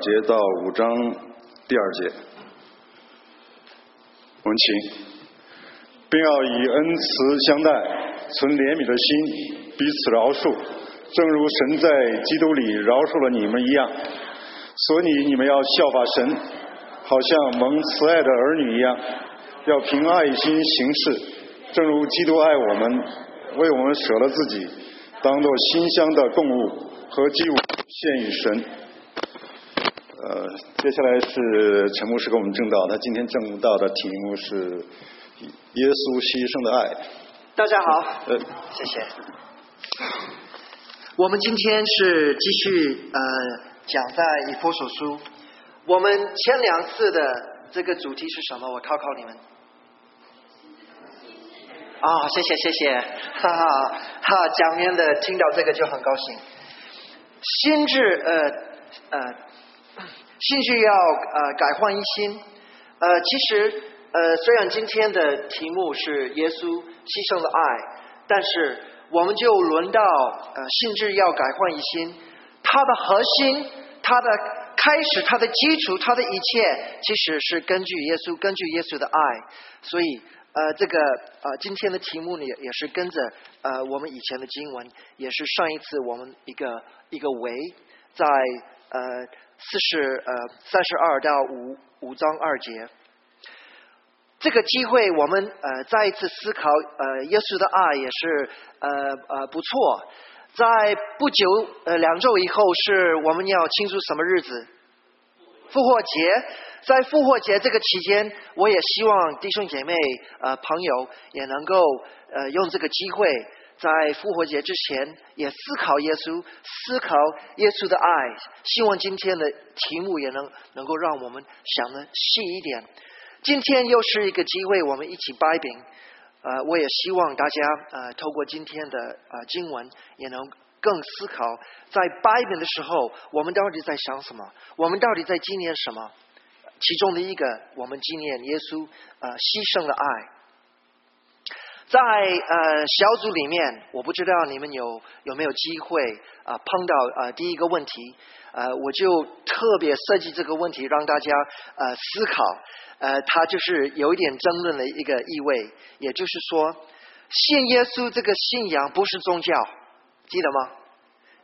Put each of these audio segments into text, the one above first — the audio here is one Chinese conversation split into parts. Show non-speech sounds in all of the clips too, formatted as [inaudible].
节到五章第二节，文情，并要以恩慈相待，存怜悯的心，彼此饶恕，正如神在基督里饶恕了你们一样。所以你们要效法神，好像蒙慈爱的儿女一样，要凭爱心行事，正如基督爱我们，为我们舍了自己，当做馨香的供物和祭物献与神。呃，接下来是陈牧师给我们正道，他今天正道的题目是耶稣牺牲的爱。大家好，呃，谢谢。我们今天是继续呃。讲在以弗所书，我们前两次的这个主题是什么？我考考你们。啊，谢谢谢谢，哈哈哈！讲员的听到这个就很高兴。心智呃呃，兴趣要呃改换一新。呃，其实呃，虽然今天的题目是耶稣牺牲的爱，但是我们就轮到呃，性质要改换一新，它的核心。它的开始，它的基础，它的一切，其实是根据耶稣，根据耶稣的爱。所以，呃，这个呃，今天的题目呢，也是跟着呃，我们以前的经文，也是上一次我们一个一个为在呃四十呃三十二到五五章二节。这个机会，我们呃再一次思考呃耶稣的爱，也是呃呃不错。在不久呃两周以后，是我们要庆祝什么日子？复活节。在复活节这个期间，我也希望弟兄姐妹呃朋友也能够呃用这个机会，在复活节之前也思考耶稣，思考耶稣的爱。希望今天的题目也能能够让我们想的细一点。今天又是一个机会，我们一起掰饼。呃，我也希望大家呃，透过今天的呃经文，也能更思考，在拜饼的时候，我们到底在想什么？我们到底在纪念什么？其中的一个，我们纪念耶稣呃牺牲的爱。在呃小组里面，我不知道你们有有没有机会啊碰到呃第一个问题，呃，我就特别设计这个问题，让大家呃思考。呃，他就是有一点争论的一个意味，也就是说，信耶稣这个信仰不是宗教，记得吗？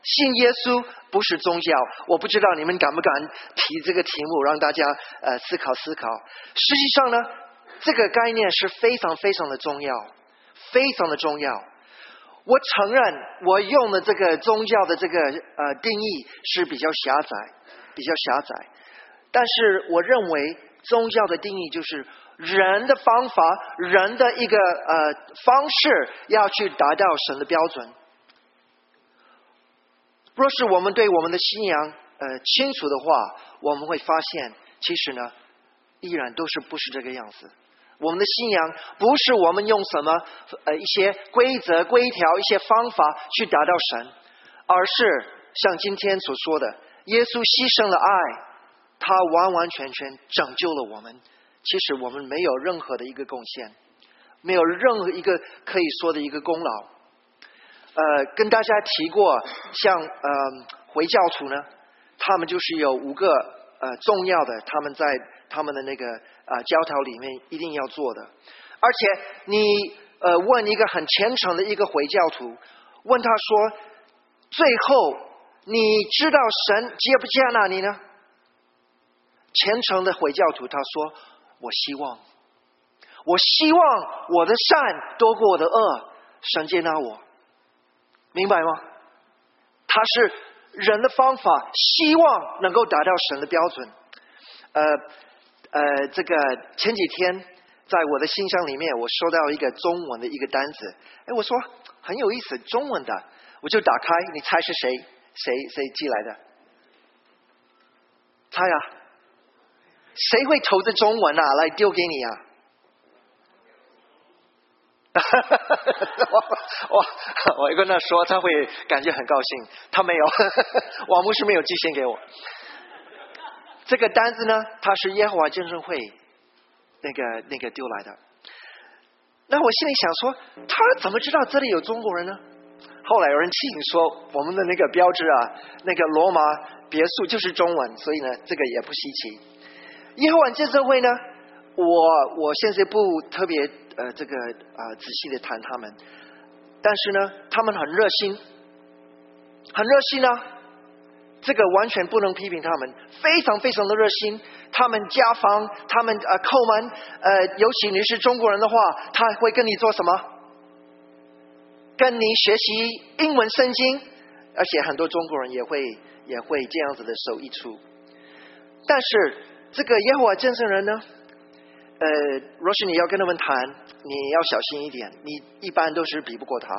信耶稣不是宗教，我不知道你们敢不敢提这个题目，让大家呃思考思考。实际上呢，这个概念是非常非常的重要，非常的重要。我承认我用的这个宗教的这个呃定义是比较狭窄，比较狭窄，但是我认为。宗教的定义就是人的方法，人的一个呃方式，要去达到神的标准。若是我们对我们的信仰呃清楚的话，我们会发现，其实呢，依然都是不是这个样子。我们的信仰不是我们用什么呃一些规则规条、一些方法去达到神，而是像今天所说的，耶稣牺牲了爱。他完完全全拯救了我们。其实我们没有任何的一个贡献，没有任何一个可以说的一个功劳。呃，跟大家提过，像呃回教徒呢，他们就是有五个呃重要的，他们在他们的那个啊教条里面一定要做的。而且你呃问一个很虔诚的一个回教徒，问他说，最后你知道神接不接纳你呢？虔诚的回教徒，他说：“我希望，我希望我的善多过我的恶，神接纳我，明白吗？他是人的方法，希望能够达到神的标准。呃呃，这个前几天在我的信箱里面，我收到一个中文的一个单子，哎，我说很有意思，中文的，我就打开，你猜是谁？谁谁寄来的？猜呀！”谁会投着中文啊来丢给你啊？[laughs] 我我我跟他说，他会感觉很高兴。他没有，[laughs] 王牧师没有寄信给我。这个单子呢，他是耶和华健身会那个那个丢来的。那我心里想说，他怎么知道这里有中国人呢？后来有人提醒说，我们的那个标志啊，那个罗马别墅就是中文，所以呢，这个也不稀奇。耶和华见证会呢，我我现在不特别呃这个啊仔细的谈他们，但是呢，他们很热心，很热心啊，这个完全不能批评他们，非常非常的热心。他们家访，他们呃叩门，呃，尤其你是中国人的话，他会跟你做什么？跟你学习英文圣经，而且很多中国人也会也会这样子的手一出。但是这个耶和华见证人呢？呃，若是你要跟他们谈，你要小心一点，你一般都是比不过他。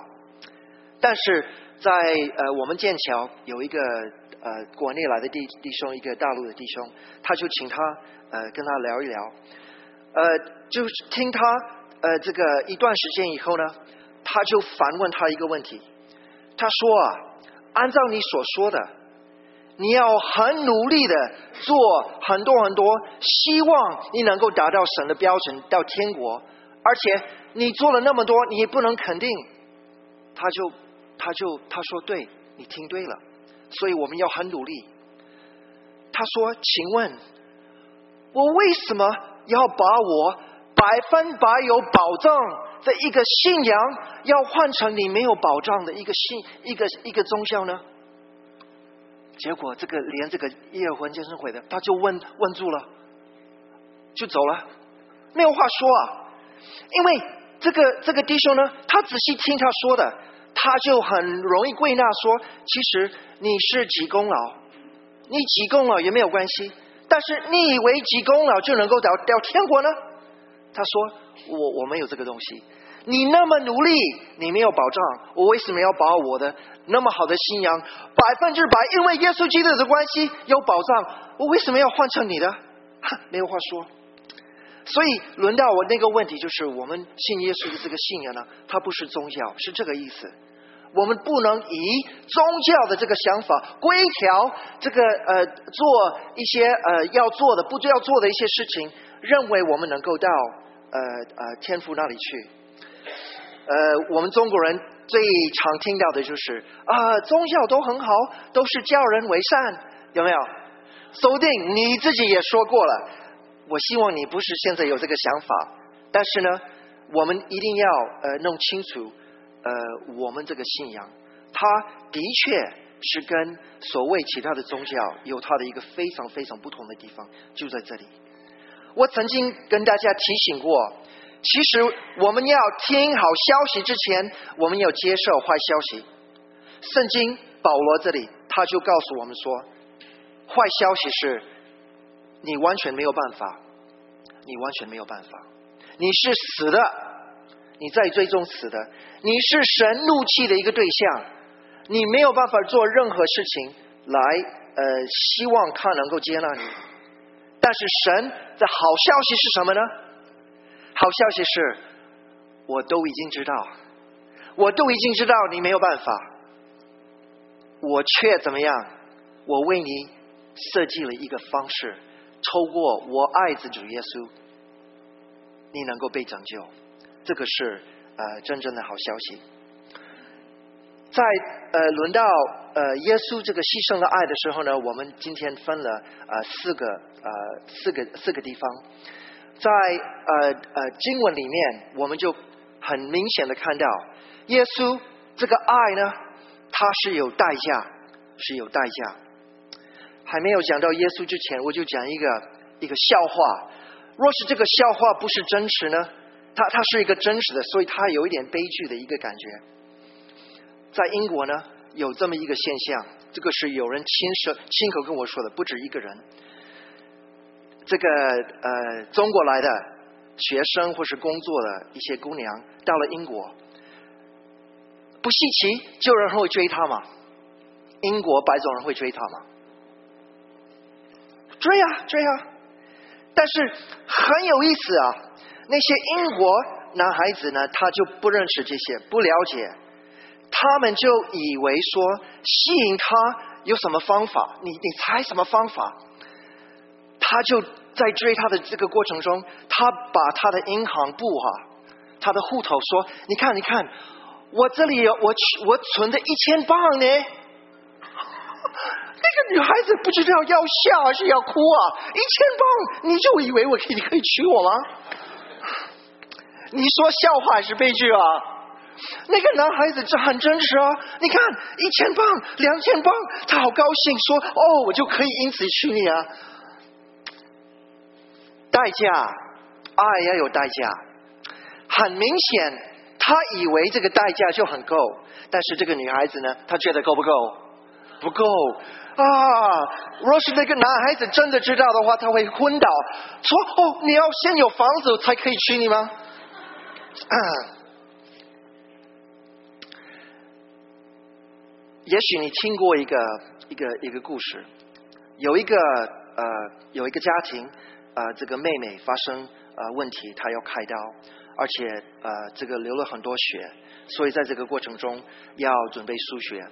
但是在呃，我们剑桥有一个。呃，国内来的弟弟兄，一个大陆的弟兄，他就请他呃跟他聊一聊，呃，就听他呃这个一段时间以后呢，他就反问他一个问题，他说啊，按照你所说的，你要很努力的做很多很多，希望你能够达到神的标准到天国，而且你做了那么多，你也不能肯定，他就他就他说对，你听对了。所以我们要很努力。他说：“请问，我为什么要把我百分百有保障的一个信仰，要换成你没有保障的一个信一个一个宗教呢？”结果，这个连这个叶魂健身会的，他就问问住了，就走了，没有话说啊。因为这个这个弟兄呢，他仔细听他说的。他就很容易归纳说，其实你是积功劳，你积功劳也没有关系。但是你以为积功劳就能够到到天国呢？他说：“我我没有这个东西。你那么努力，你没有保障，我为什么要把我的那么好的信仰百分之百，因为耶稣基督的关系有保障，我为什么要换成你的？没有话说。所以轮到我那个问题，就是我们信耶稣的这个信仰呢，它不是宗教，是这个意思。”我们不能以宗教的这个想法规条这个呃做一些呃要做的不要做的一些事情，认为我们能够到呃呃天父那里去。呃，我们中国人最常听到的就是啊，宗教都很好，都是教人为善，有没有？说不定你自己也说过了。我希望你不是现在有这个想法，但是呢，我们一定要呃弄清楚。呃，我们这个信仰，它的确是跟所谓其他的宗教有它的一个非常非常不同的地方，就在这里。我曾经跟大家提醒过，其实我们要听好消息之前，我们要接受坏消息。圣经保罗这里他就告诉我们说，坏消息是你完全没有办法，你完全没有办法，你是死的。你在追踪死的，你是神怒气的一个对象，你没有办法做任何事情来呃希望他能够接纳你。但是神的好消息是什么呢？好消息是，我都已经知道，我都已经知道你没有办法，我却怎么样？我为你设计了一个方式，透过我爱子主耶稣，你能够被拯救。这个是呃真正的好消息。在呃轮到呃耶稣这个牺牲的爱的时候呢，我们今天分了呃四个呃四个四个地方，在呃呃经文里面，我们就很明显的看到耶稣这个爱呢，它是有代价，是有代价。还没有讲到耶稣之前，我就讲一个一个笑话。若是这个笑话不是真实呢？他他是一个真实的，所以他有一点悲剧的一个感觉。在英国呢，有这么一个现象，这个是有人亲身亲口跟我说的，不止一个人。这个呃，中国来的学生或是工作的一些姑娘到了英国，不稀奇，就有人会追她嘛。英国白种人会追她吗？追啊追啊！但是很有意思啊。那些英国男孩子呢，他就不认识这些，不了解，他们就以为说吸引他有什么方法？你你猜什么方法？他就在追他的这个过程中，他把他的银行簿哈，他的户头说：“你看，你看，我这里有我我存的一千磅呢。[laughs] 那个女孩子不知道要笑还是要哭啊！一千磅，你就以为我可以你可以娶我吗？你说笑话还是悲剧啊？那个男孩子这很真实啊！你看一千磅、两千磅，他好高兴，说：“哦，我就可以因此娶你啊！”代价，爱要有代价。很明显，他以为这个代价就很够，但是这个女孩子呢，她觉得够不够？不够啊！若是那个男孩子真的知道的话，他会昏倒，说：“哦，你要先有房子才可以娶你吗？” [coughs] 也许你听过一个一个一个故事，有一个呃有一个家庭呃这个妹妹发生呃问题，她要开刀，而且呃这个流了很多血，所以在这个过程中要准备输血。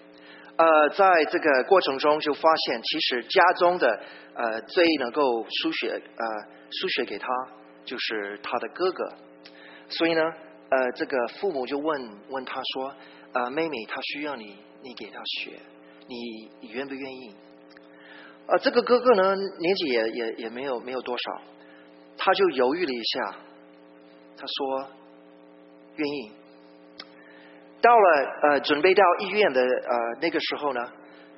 呃，在这个过程中就发现，其实家中的呃最能够输血呃输血给她就是她的哥哥，所以呢呃这个父母就问问他说呃妹妹她需要你。你给他学，你你愿不愿意？啊，这个哥哥呢，年纪也也也没有没有多少，他就犹豫了一下，他说愿意。到了呃，准备到医院的呃那个时候呢，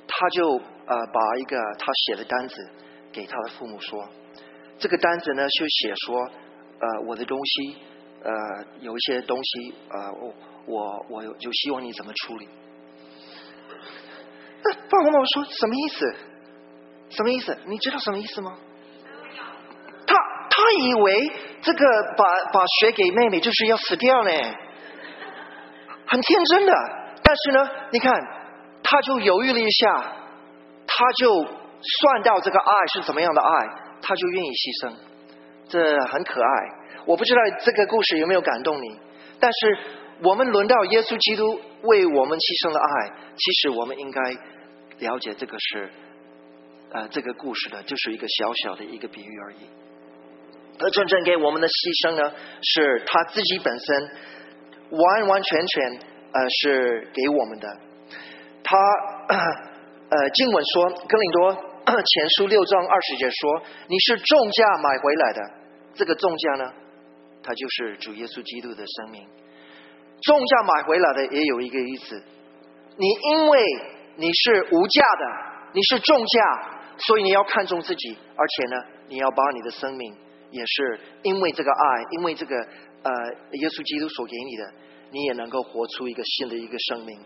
他就呃把一个他写的单子给他的父母说，这个单子呢就写说呃我的东西呃有一些东西呃我我我就希望你怎么处理。爸爸妈妈说什么意思？什么意思？你知道什么意思吗？他他以为这个把把血给妹妹就是要死掉呢，很天真的。但是呢，你看，他就犹豫了一下，他就算到这个爱是怎么样的爱，他就愿意牺牲，这很可爱。我不知道这个故事有没有感动你，但是我们轮到耶稣基督为我们牺牲的爱，其实我们应该。了解这个是，呃，这个故事呢，就是一个小小的一个比喻而已。而真正给我们的牺牲呢，是他自己本身完完全全呃是给我们的。他呃经文说，哥林多前书六章二十节说，你是重价买回来的。这个重价呢，它就是主耶稣基督的生命。重价买回来的也有一个意思，你因为。你是无价的，你是重价，所以你要看重自己，而且呢，你要把你的生命也是因为这个爱，因为这个呃耶稣基督所给你的，你也能够活出一个新的一个生命。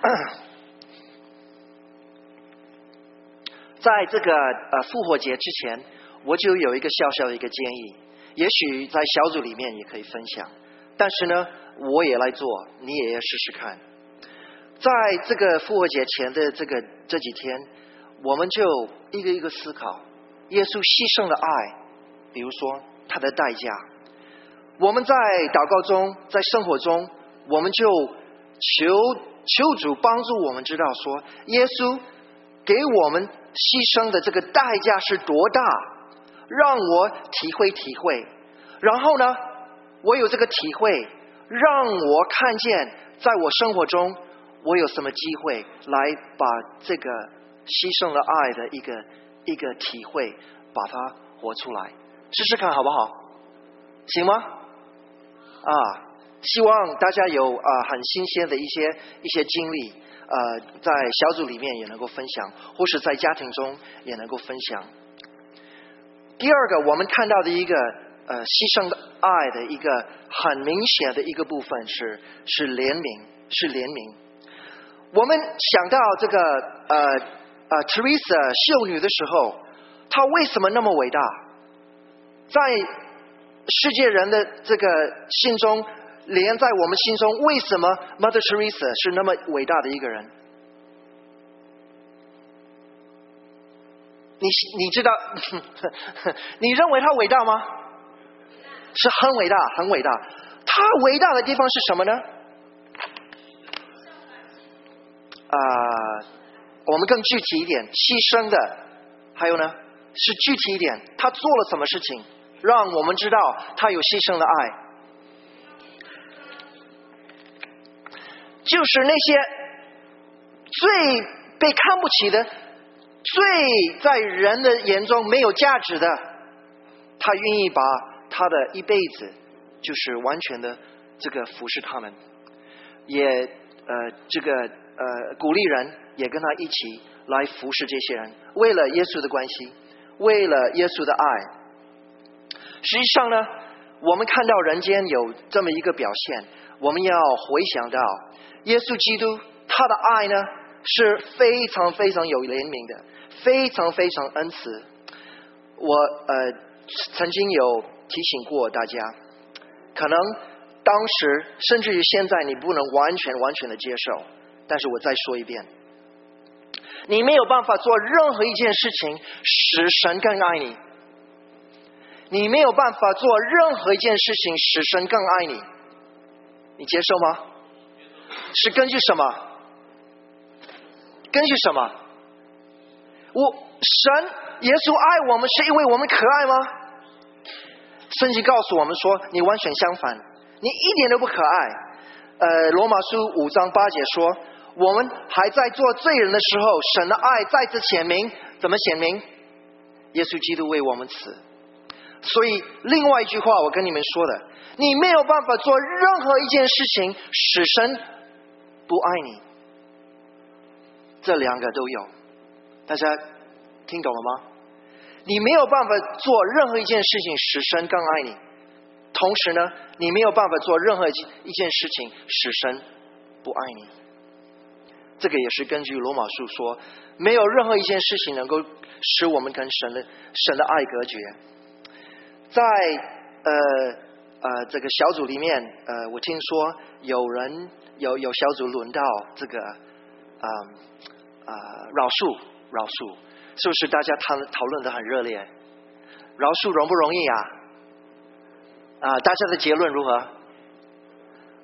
[clears throat] 在这个呃复活节之前，我就有一个小小的一个建议，也许在小组里面也可以分享，但是呢，我也来做，你也要试试看。在这个复活节前的这个这几天，我们就一个一个思考耶稣牺牲的爱，比如说他的代价。我们在祷告中，在生活中，我们就求求主帮助我们知道说，耶稣给我们牺牲的这个代价是多大，让我体会体会。然后呢，我有这个体会，让我看见在我生活中。我有什么机会来把这个牺牲了爱的一个一个体会，把它活出来，试试看好不好？行吗？啊，希望大家有啊很新鲜的一些一些经历，呃，在小组里面也能够分享，或是在家庭中也能够分享。第二个，我们看到的一个呃牺牲的爱的一个很明显的一个部分是是怜悯，是怜悯。我们想到这个呃呃，Teresa 秀女的时候，她为什么那么伟大？在世界人的这个心中，连在我们心中，为什么 Mother Teresa 是那么伟大的一个人？你你知道？[laughs] 你认为他伟大吗？是很伟大，很伟大。他伟大的地方是什么呢？啊，我们更具体一点，牺牲的，还有呢，是具体一点，他做了什么事情，让我们知道他有牺牲的爱。就是那些最被看不起的、最在人的眼中没有价值的，他愿意把他的一辈子，就是完全的这个服侍他们，也呃这个呃鼓励人也跟他一起来服侍这些人，为了耶稣的关系，为了耶稣的爱。实际上呢，我们看到人间有这么一个表现，我们要回想到耶稣基督他的爱呢是非常非常有怜悯的，非常非常恩慈。我呃曾经有提醒过大家，可能当时甚至于现在你不能完全完全的接受，但是我再说一遍，你没有办法做任何一件事情使神更爱你。你没有办法做任何一件事情使神更爱你，你接受吗？是根据什么？根据什么？我神耶稣爱我们是因为我们可爱吗？圣经告诉我们说，你完全相反，你一点都不可爱。呃，罗马书五章八节说，我们还在做罪人的时候，神的爱再次显明，怎么显明？耶稣基督为我们死。所以，另外一句话，我跟你们说的，你没有办法做任何一件事情使神不爱你。这两个都有，大家听懂了吗？你没有办法做任何一件事情使神更爱你，同时呢，你没有办法做任何一件事情使神不爱你。这个也是根据罗马书说，没有任何一件事情能够使我们跟神的神的爱隔绝。在呃呃这个小组里面，呃，我听说有人有有小组轮到这个啊啊饶恕饶恕，是不是大家讨讨论的很热烈？饶恕容不容易啊？啊，大家的结论如何？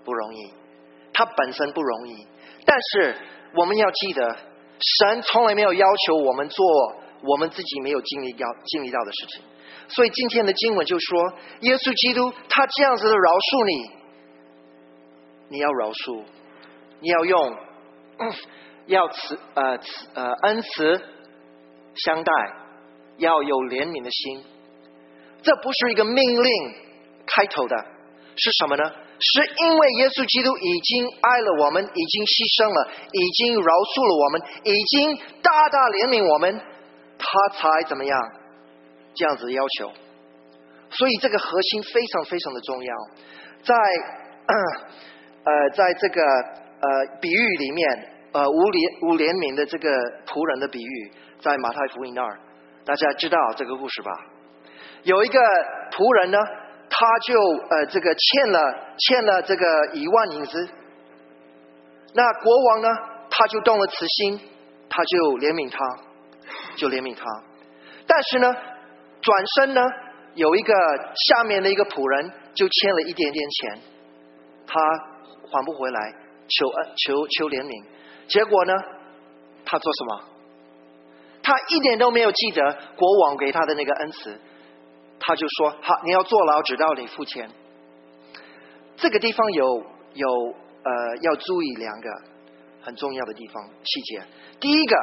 不容易，它本身不容易。但是我们要记得，神从来没有要求我们做我们自己没有经历要经历到的事情。所以今天的经文就说，耶稣基督他这样子的饶恕你，你要饶恕，你要用要慈呃慈呃恩慈相待，要有怜悯的心。这不是一个命令开头的，是什么呢？是因为耶稣基督已经爱了我们，已经牺牲了，已经饶恕了我们，已经大大怜悯我们，他才怎么样？这样子要求，所以这个核心非常非常的重要。在呃，在这个呃比喻里面，呃无怜无怜悯的这个仆人的比喻，在马太福音那儿，大家知道这个故事吧？有一个仆人呢，他就呃这个欠了欠了这个一万银子，那国王呢，他就动了慈心，他就怜悯他，就怜悯他，但是呢。转身呢，有一个下面的一个仆人就欠了一点点钱，他还不回来，求恩求求怜悯，结果呢，他做什么？他一点都没有记得国王给他的那个恩赐，他就说：好，你要坐牢，直到你付钱。这个地方有有呃要注意两个很重要的地方细节。第一个，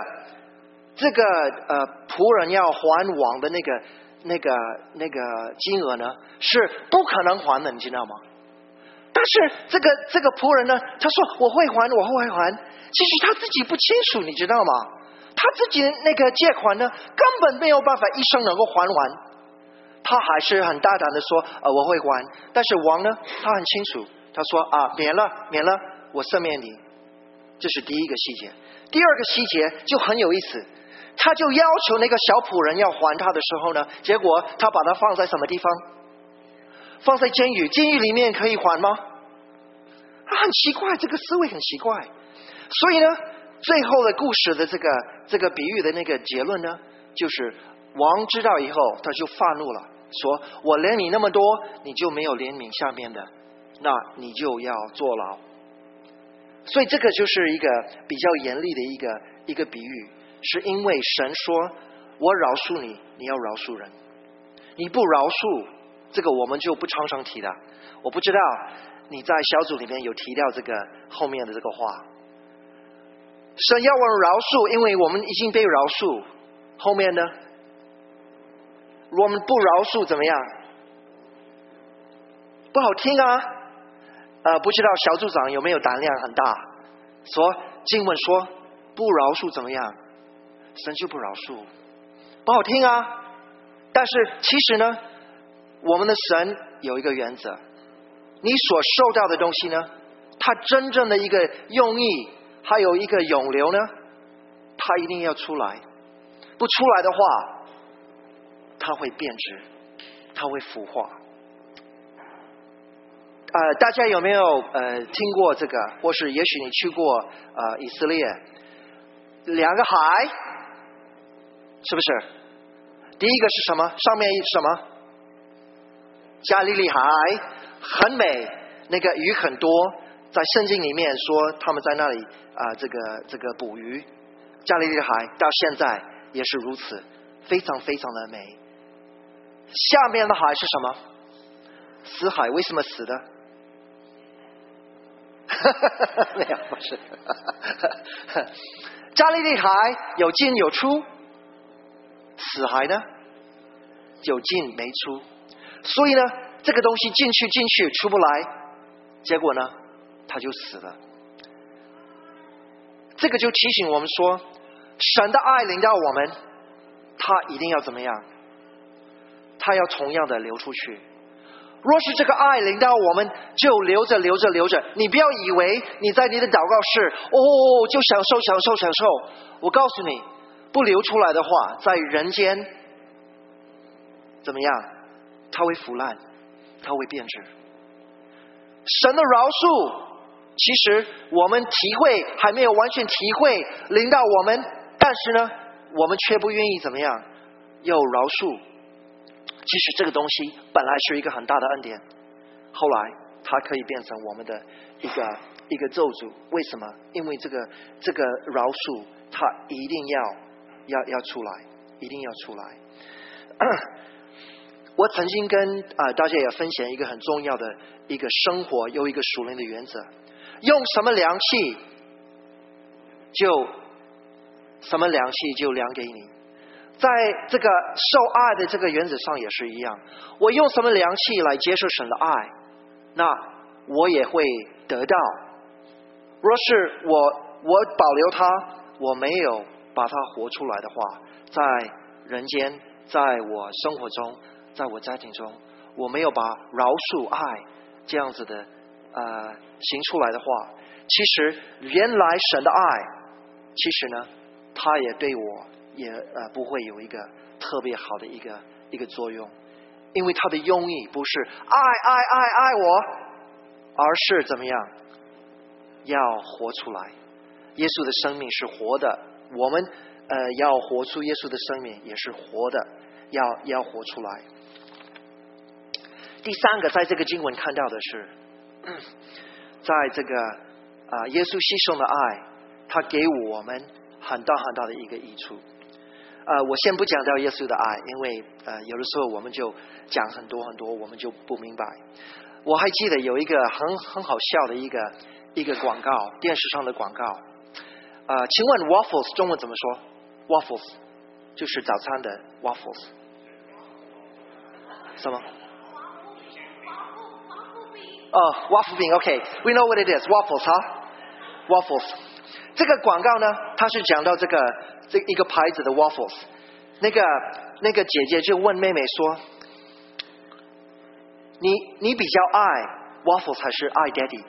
这个呃仆人要还王的那个。那个那个金额呢是不可能还的，你知道吗？但是这个这个仆人呢，他说我会还，我会还。其实他自己不清楚，你知道吗？他自己那个借款呢，根本没有办法一生能够还完。他还是很大胆的说，呃，我会还。但是王呢，他很清楚，他说啊，免了，免了，我赦免你。这是第一个细节。第二个细节就很有意思。他就要求那个小仆人要还他的时候呢，结果他把他放在什么地方？放在监狱，监狱里面可以还吗？很奇怪，这个思维很奇怪。所以呢，最后的故事的这个这个比喻的那个结论呢，就是王知道以后他就发怒了，说我怜悯那么多，你就没有怜悯下面的，那你就要坐牢。所以这个就是一个比较严厉的一个一个比喻。是因为神说：“我饶恕你，你要饶恕人。你不饶恕，这个我们就不常常提的。我不知道你在小组里面有提到这个后面的这个话，神要我们饶恕，因为我们已经被饶恕。后面呢，我们不饶恕怎么样？不好听啊！呃，不知道小组长有没有胆量很大，说经文说不饶恕怎么样？神就不饶恕，不好听啊！但是其实呢，我们的神有一个原则。你所受到的东西呢？它真正的一个用意，还有一个永留呢？它一定要出来，不出来的话，它会变质，它会腐化。呃，大家有没有呃听过这个？或是也许你去过呃以色列，两个海，是不是？第一个是什么？上面什么？加利利海。很美，那个鱼很多，在圣经里面说他们在那里啊，这个这个捕鱼。加利利海到现在也是如此，非常非常的美。下面的海是什么？死海，为什么死的？哈哈哈哈没有，不是。哈哈哈哈加利利海有进有出，死海呢？有进没出，所以呢？这个东西进去进去出不来，结果呢，他就死了。这个就提醒我们说，神的爱领到我们，他一定要怎么样？他要同样的流出去。若是这个爱领到我们，就留着留着留着。你不要以为你在你的祷告室哦，就享受享受享受。我告诉你，不流出来的话，在人间怎么样？它会腐烂。它会变质。神的饶恕，其实我们体会还没有完全体会临到我们，但是呢，我们却不愿意怎么样有饶恕。其实这个东西本来是一个很大的恩典，后来它可以变成我们的一个一个咒诅。为什么？因为这个这个饶恕，它一定要要要出来，一定要出来。我曾经跟啊大家也分享一个很重要的一个生活有一个属灵的原则，用什么量器就什么量器就量给你，在这个受爱的这个原则上也是一样，我用什么量器来接受神的爱，那我也会得到。若是我我保留它，我没有把它活出来的话，在人间，在我生活中。在我家庭中，我没有把饶恕爱这样子的呃行出来的话，其实原来神的爱，其实呢，他也对我也呃不会有一个特别好的一个一个作用，因为他的用意不是爱爱爱爱我，而是怎么样？要活出来，耶稣的生命是活的，我们呃要活出耶稣的生命也是活的，要要活出来。第三个，在这个经文看到的是，[clears throat] 在这个啊，耶稣牺牲的爱，他给我们很大很大的一个益处。呃，我先不讲到耶稣的爱，因为呃，有的时候我们就讲很多很多，我们就不明白。我还记得有一个很很好笑的一个一个广告，电视上的广告。呃，请问 waffles 中文怎么说？waffles 就是早餐的 waffles，什么？哦，waffle 饼，OK，we know what it is，waffles 哈，waffles。这个广告呢，它是讲到这个这一个牌子的 waffles。那个那个姐姐就问妹妹说：“你你比较爱 waffles 还是爱 daddy？”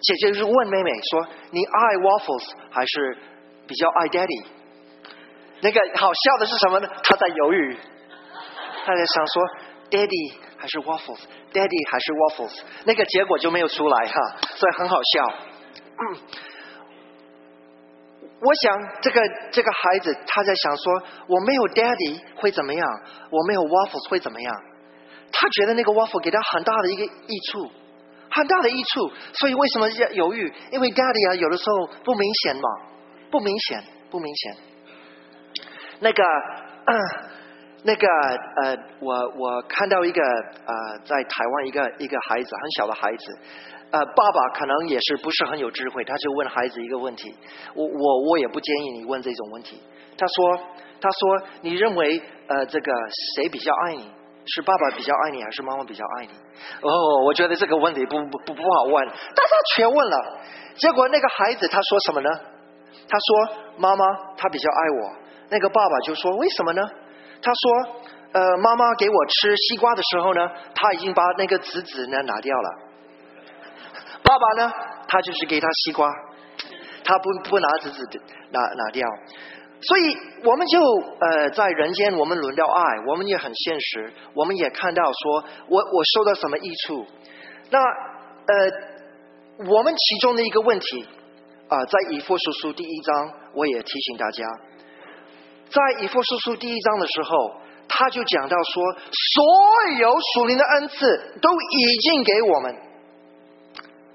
姐姐就问妹妹说：“你爱 waffles 还是比较爱 daddy？” 那个好笑的是什么呢？她在犹豫，她在想说：“daddy。”还是 waffles，daddy 还是 waffles，那个结果就没有出来哈，所以很好笑。我想这个这个孩子他在想说，我没有 daddy 会怎么样？我没有 waffles 会怎么样？他觉得那个 waffle 给他很大的一个益处，很大的益处。所以为什么要犹豫？因为 daddy 啊，有的时候不明显嘛，不明显，不明显。那个。那个呃，我我看到一个呃，在台湾一个一个孩子很小的孩子，呃，爸爸可能也是不是很有智慧，他就问孩子一个问题，我我我也不建议你问这种问题。他说他说你认为呃这个谁比较爱你？是爸爸比较爱你，还是妈妈比较爱你？哦，我觉得这个问题不不不不好问，但是他全问了。结果那个孩子他说什么呢？他说妈妈他比较爱我。那个爸爸就说为什么呢？他说呃妈妈给我吃西瓜的时候呢，他已经把那个籽籽呢拿掉了。爸爸呢，他就是给他西瓜，他不不拿籽籽拿拿掉。所以我们就呃在人间，我们轮到爱，我们也很现实，我们也看到说，我我受到什么益处？那呃，我们其中的一个问题啊，在以弗所书第一章，我也提醒大家，在以弗所书第一章的时候，他就讲到说，所有属灵的恩赐都已经给我们，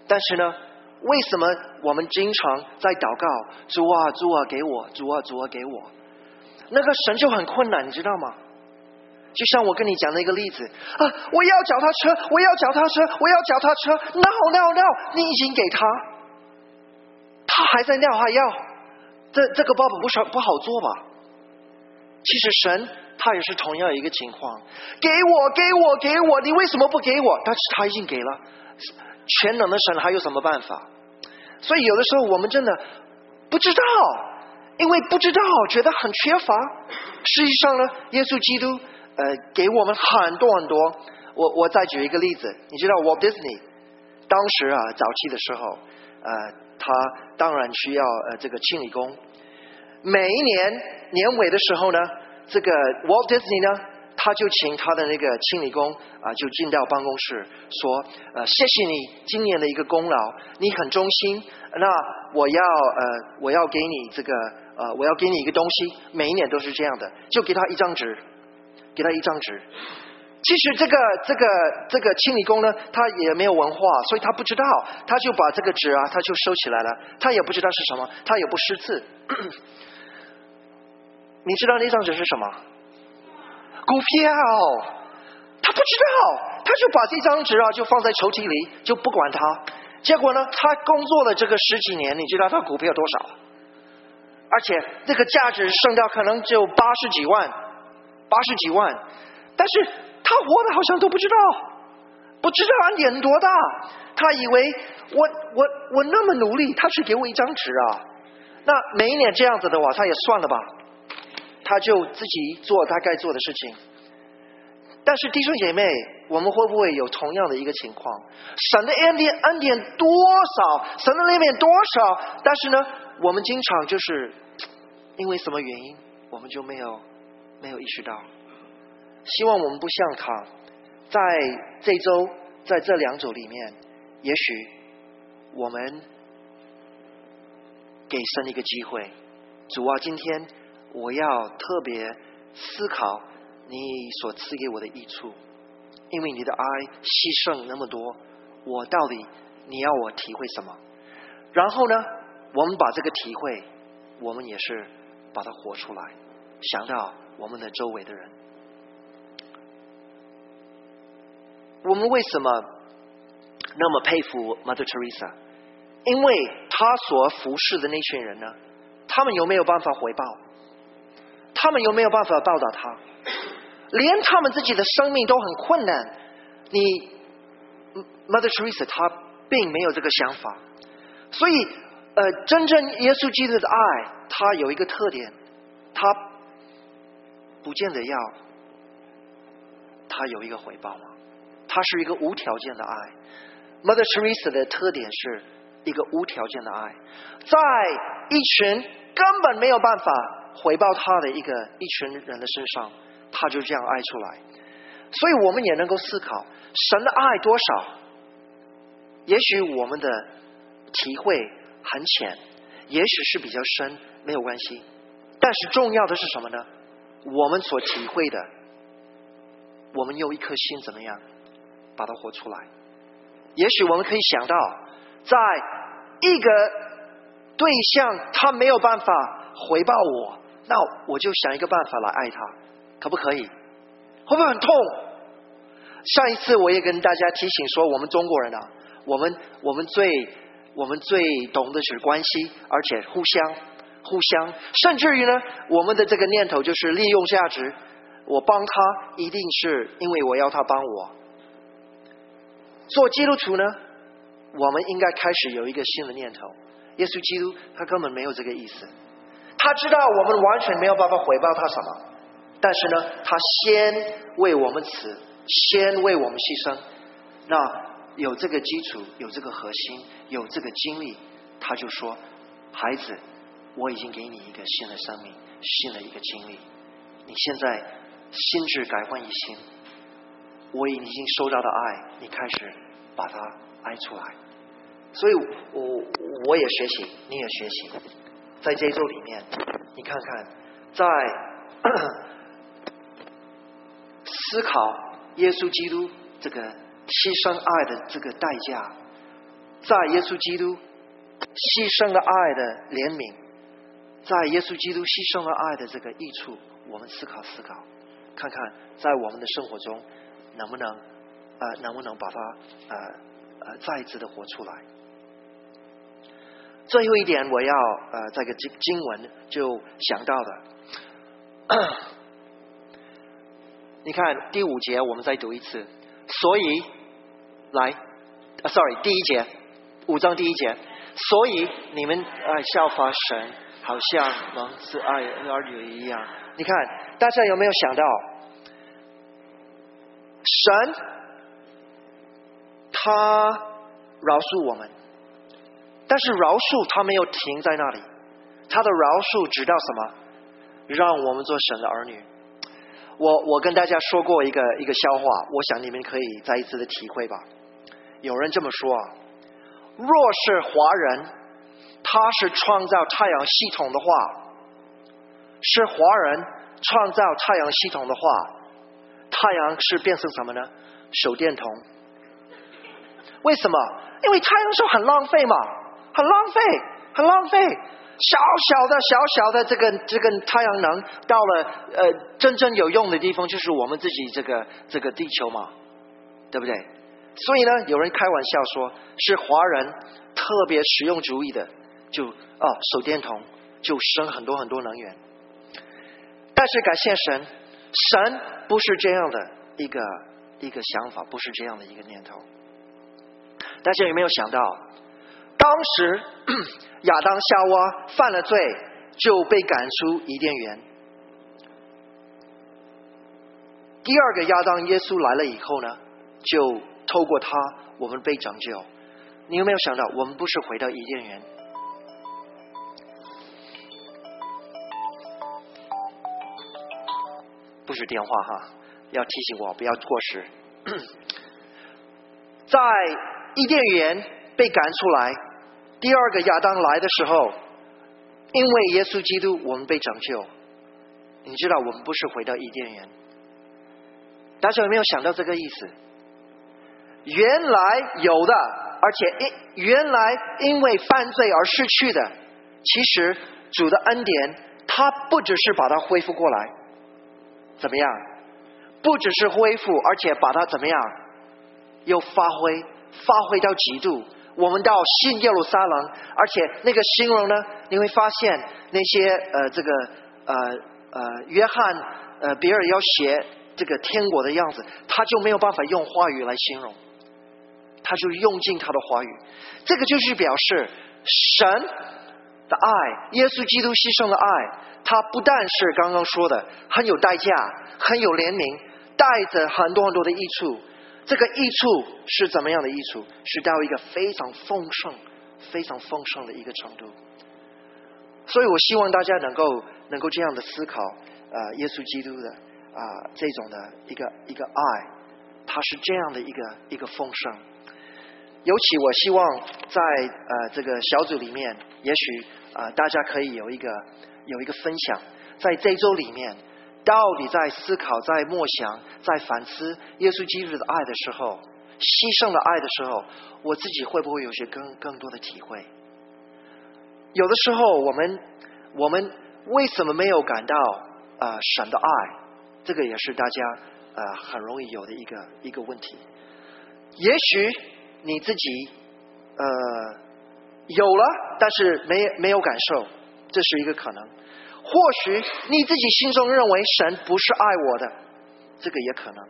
但是呢？为什么我们经常在祷告主啊主啊给我主啊主啊给我？那个神就很困难，你知道吗？就像我跟你讲的一个例子啊，我要脚踏车，我要脚踏车，我要脚踏车，no no no，你已经给他，他还在尿还要，这这个爸爸不是不好做吧？其实神他也是同样一个情况，给我给我给我，你为什么不给我？但是他已经给了。全能的神还有什么办法？所以有的时候我们真的不知道，因为不知道，觉得很缺乏。实际上呢，耶稣基督呃给我们很多很多。我我再举一个例子，你知道，Walt Disney 当时啊早期的时候，呃，他当然需要呃这个清理工。每一年年尾的时候呢，这个 Walt Disney 呢。他就请他的那个清理工啊，就进到办公室说：“呃，谢谢你今年的一个功劳，你很忠心。那我要呃，我要给你这个呃，我要给你一个东西。每一年都是这样的，就给他一张纸，给他一张纸。其实这个这个这个清理工呢，他也没有文化，所以他不知道，他就把这个纸啊，他就收起来了。他也不知道是什么，他也不识字。你知道那张纸是什么？”股票，他不知道，他就把这张纸啊就放在抽屉里，就不管它。结果呢，他工作了这个十几年，你知道他股票多少？而且这个价值剩掉可能只有八十几万，八十几万。但是他活的好像都不知道，不知道年多大。他以为我我我那么努力，他是给我一张纸啊。那每一年这样子的话，他也算了吧。他就自己做他该做的事情，但是弟兄姐妹，我们会不会有同样的一个情况？神的恩典恩典多少，神的恩典多少？但是呢，我们经常就是因为什么原因，我们就没有没有意识到。希望我们不像他，在这周在这两周里面，也许我们给神一个机会，主啊，今天。我要特别思考你所赐给我的益处，因为你的爱牺牲那么多，我到底你要我体会什么？然后呢，我们把这个体会，我们也是把它活出来，想到我们的周围的人。我们为什么那么佩服 Mother Teresa？因为她所服侍的那群人呢，他们有没有办法回报？他们有没有办法报答他？连他们自己的生命都很困难。你 Mother Teresa 她并没有这个想法，所以呃，真正耶稣基督的爱，它有一个特点，他不见得要他有一个回报嘛，他是一个无条件的爱。Mother Teresa 的特点是一个无条件的爱，在一群根本没有办法。回报他的一个一群人的身上，他就这样爱出来。所以我们也能够思考，神的爱多少？也许我们的体会很浅，也许是比较深，没有关系。但是重要的是什么呢？我们所体会的，我们用一颗心怎么样把它活出来？也许我们可以想到，在一个对象他没有办法回报我。那我就想一个办法来爱他，可不可以？会不会很痛？上一次我也跟大家提醒说，我们中国人啊，我们我们最我们最懂的是关系，而且互相互相，甚至于呢，我们的这个念头就是利用价值。我帮他，一定是因为我要他帮我。做基督徒呢，我们应该开始有一个新的念头。耶稣基督他根本没有这个意思，他知道我们完全没有办法回报他什么，但是呢，他先为我们死，先为我们牺牲。那有这个基础，有这个核心，有这个经历，他就说：“孩子，我已经给你一个新的生命，新的一个经历。你现在心智改换一新，我已经收到的爱，你开始把它爱出来。”所以，我我也学习，你也学习，在这一周里面，你看看，在思考耶稣基督这个牺牲爱的这个代价，在耶稣基督牺牲了爱的怜悯，在耶稣基督牺牲了爱的这个益处，我们思考思考，看看在我们的生活中能不能呃能不能把它呃呃再一次的活出来。最后一点，我要呃，这个经经文就想到的。[clears throat] 你看第五节，我们再读一次。所以，来啊，sorry，第一节，五章第一节。所以你们爱效法神，好像蒙子爱儿女一样。你看，大家有没有想到，神他饶恕我们？但是饶恕他没有停在那里，他的饶恕直到什么？让我们做神的儿女。我我跟大家说过一个一个笑话，我想你们可以再一次的体会吧。有人这么说啊，若是华人，他是创造太阳系统的话，是华人创造太阳系统的话，太阳是变成什么呢？手电筒。为什么？因为太阳是很浪费嘛。很浪费，很浪费，小小的、小小的这个这个太阳能，到了呃真正有用的地方，就是我们自己这个这个地球嘛，对不对？所以呢，有人开玩笑说，是华人特别实用主义的，就哦手电筒就省很多很多能源。但是感谢神，神不是这样的一个一个想法，不是这样的一个念头。大家有没有想到？当时 [clears throat] 亚当夏娃犯了罪，就被赶出伊甸园。第二个亚当耶稣来了以后呢，就透过他，我们被拯救。你有没有想到，我们不是回到伊甸园？不是电话哈，要提醒我不要过时。[clears throat] 在伊甸园被赶出来。第二个亚当来的时候，因为耶稣基督，我们被拯救。你知道，我们不是回到伊甸园。大家有没有想到这个意思？原来有的，而且因原来因为犯罪而失去的，其实主的恩典，他不只是把它恢复过来，怎么样？不只是恢复，而且把它怎么样？又发挥，发挥到极度。我们到新耶路撒冷，而且那个形容呢，你会发现那些呃，这个呃呃，约翰呃，比尔要写这个天国的样子，他就没有办法用话语来形容，他就用尽他的话语。这个就是表示神的爱，耶稣基督牺牲的爱，他不但是刚刚说的很有代价，很有怜悯，带着很多很多的益处。这个益处是怎么样的益处？是到一个非常丰盛、非常丰盛的一个程度。所以我希望大家能够能够这样的思考，呃，耶稣基督的啊这种的一个一个爱，它是这样的一个一个丰盛。尤其我希望在呃这个小组里面，也许啊大家可以有一个有一个分享，在这周里面。到底在思考、在默想、在反思耶稣基督的爱的时候，牺牲的爱的时候，我自己会不会有些更更多的体会？有的时候，我们我们为什么没有感到啊神的爱？这个也是大家呃很容易有的一个一个问题。也许你自己呃有了，但是没没有感受，这是一个可能。或许你自己心中认为神不是爱我的，这个也可能。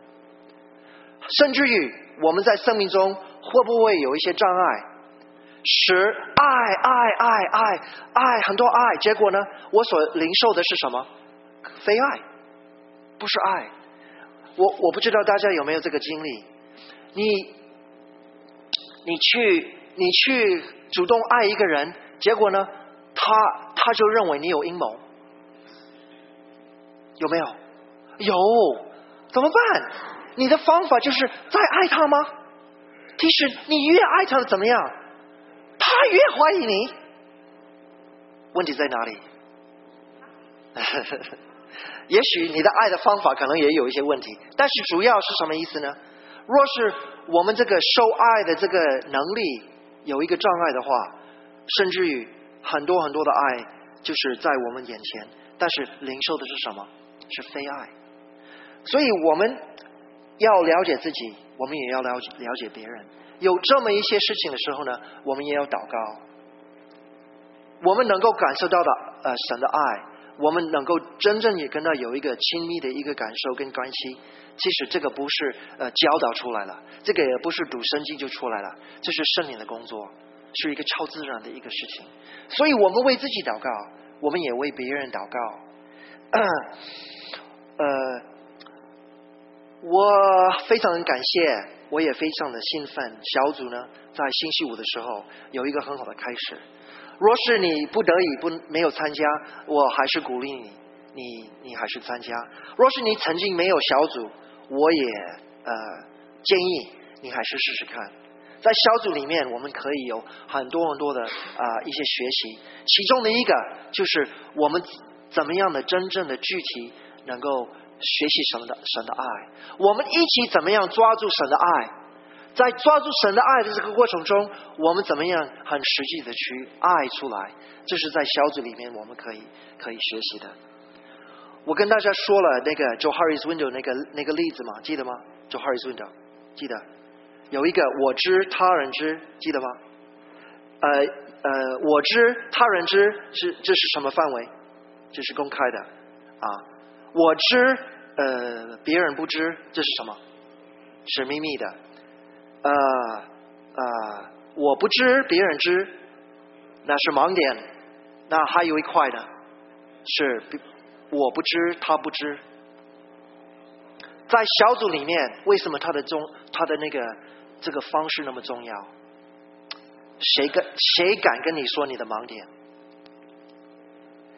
甚至于我们在生命中会不会有一些障碍，使爱爱爱爱爱很多爱，结果呢，我所领受的是什么？非爱，不是爱。我我不知道大家有没有这个经历，你你去你去主动爱一个人，结果呢，他他就认为你有阴谋。有没有？有，怎么办？你的方法就是再爱他吗？其实你越爱他怎么样，他越怀疑你。问题在哪里？[laughs] 也许你的爱的方法可能也有一些问题，但是主要是什么意思呢？若是我们这个受爱的这个能力有一个障碍的话，甚至于很多很多的爱就是在我们眼前，但是零售的是什么？是非爱，所以我们要了解自己，我们也要了解了解别人。有这么一些事情的时候呢，我们也要祷告。我们能够感受到的，呃，神的爱，我们能够真正也跟他有一个亲密的一个感受跟关系。其实这个不是呃教导出来了，这个也不是读圣经就出来了，这是圣灵的工作，是一个超自然的一个事情。所以我们为自己祷告，我们也为别人祷告。呃，我非常感谢，我也非常的兴奋。小组呢，在星期五的时候有一个很好的开始。若是你不得已不没有参加，我还是鼓励你，你你还是参加。若是你曾经没有小组，我也呃建议你还是试试看。在小组里面，我们可以有很多很多的啊一些学习，其中的一个就是我们怎么样的真正的具体。能够学习神的神的爱，我们一起怎么样抓住神的爱？在抓住神的爱的这个过程中，我们怎么样很实际的去爱出来？这是在小组里面我们可以可以学习的。我跟大家说了那个 Joe Harris Window 那个那个例子嘛，记得吗？Joe Harris Window 记得有一个我知他人知，记得吗？呃呃，我知他人知是这是什么范围？这是公开的啊。我知，呃，别人不知，这是什么？是秘密的。呃呃，我不知，别人知，那是盲点。那还有一块呢，是我不知，他不知。在小组里面，为什么他的中，他的那个这个方式那么重要？谁跟谁敢跟你说你的盲点？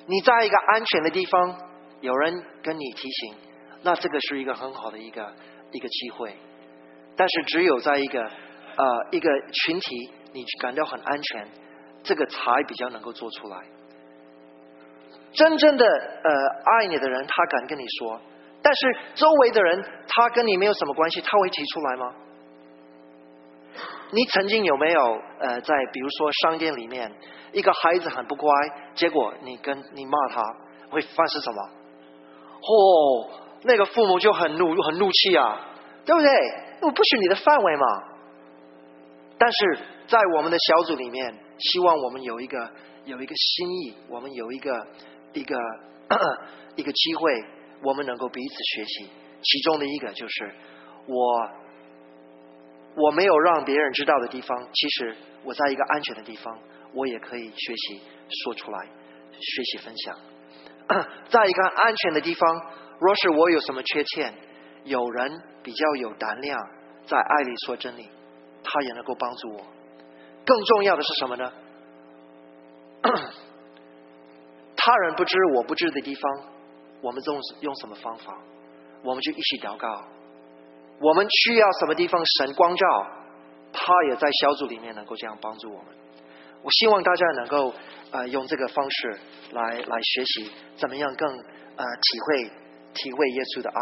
你在一个安全的地方。有人跟你提醒，那这个是一个很好的一个一个机会。但是只有在一个呃一个群体，你感到很安全，这个才比较能够做出来。真正的呃爱你的人，他敢跟你说；但是周围的人，他跟你没有什么关系，他会提出来吗？你曾经有没有呃在比如说商店里面，一个孩子很不乖，结果你跟你骂他，会发生什么？哦，那个父母就很怒，很怒气啊，对不对？我不许你的范围嘛。但是在我们的小组里面，希望我们有一个有一个心意，我们有一个一个一个机会，我们能够彼此学习。其中的一个就是我我没有让别人知道的地方，其实我在一个安全的地方，我也可以学习说出来，学习分享。[clears throat] 在一个安全的地方，若是我有什么缺陷，有人比较有胆量在爱里说真理，他也能够帮助我。更重要的是什么呢？[clears throat] 他人不知我不知的地方，我们用用什么方法？我们就一起祷告。我们需要什么地方神光照，他也在小组里面能够这样帮助我们。我希望大家能够呃用这个方式来来学习怎么样更呃体会体会耶稣的爱。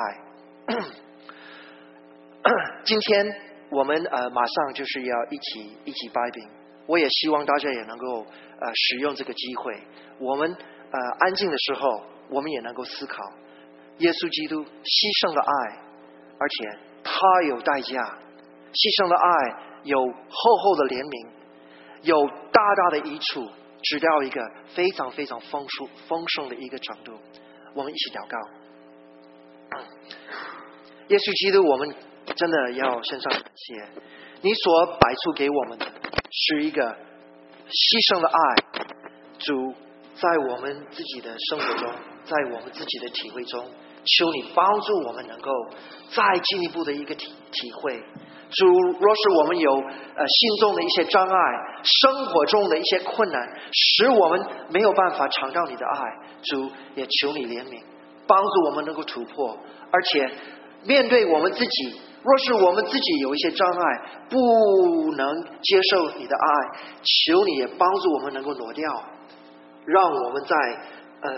[clears throat] 今天我们呃马上就是要一起一起拜饼，我也希望大家也能够呃使用这个机会。我们呃安静的时候，我们也能够思考耶稣基督牺牲了爱，而且他有代价，牺牲的爱，有厚厚的怜悯，有大大的益处，直到一个非常非常丰富丰盛的一个程度。我们一起祷告，耶稣基督，我们真的要献上感谢，你所摆出给我们的是一个牺牲的爱，主在我们自己的生活中，在我们自己的体会中。求你帮助我们能够再进一步的一个体体会，主，若是我们有呃心中的一些障碍，生活中的一些困难，使我们没有办法尝到你的爱，主也求你怜悯，帮助我们能够突破。而且面对我们自己，若是我们自己有一些障碍，不能接受你的爱，求你也帮助我们能够挪掉，让我们在呃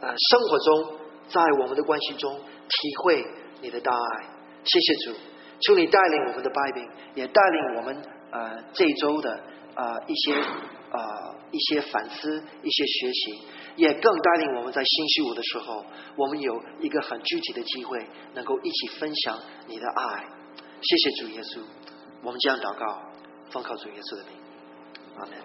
呃生活中。在我们的关系中体会你的大爱，谢谢主，求你带领我们的拜宾，也带领我们呃这一周的呃一些呃一些反思、一些学习，也更带领我们在星期五的时候，我们有一个很具体的机会，能够一起分享你的爱。谢谢主耶稣，我们这样祷告，奉靠主耶稣的名，阿门。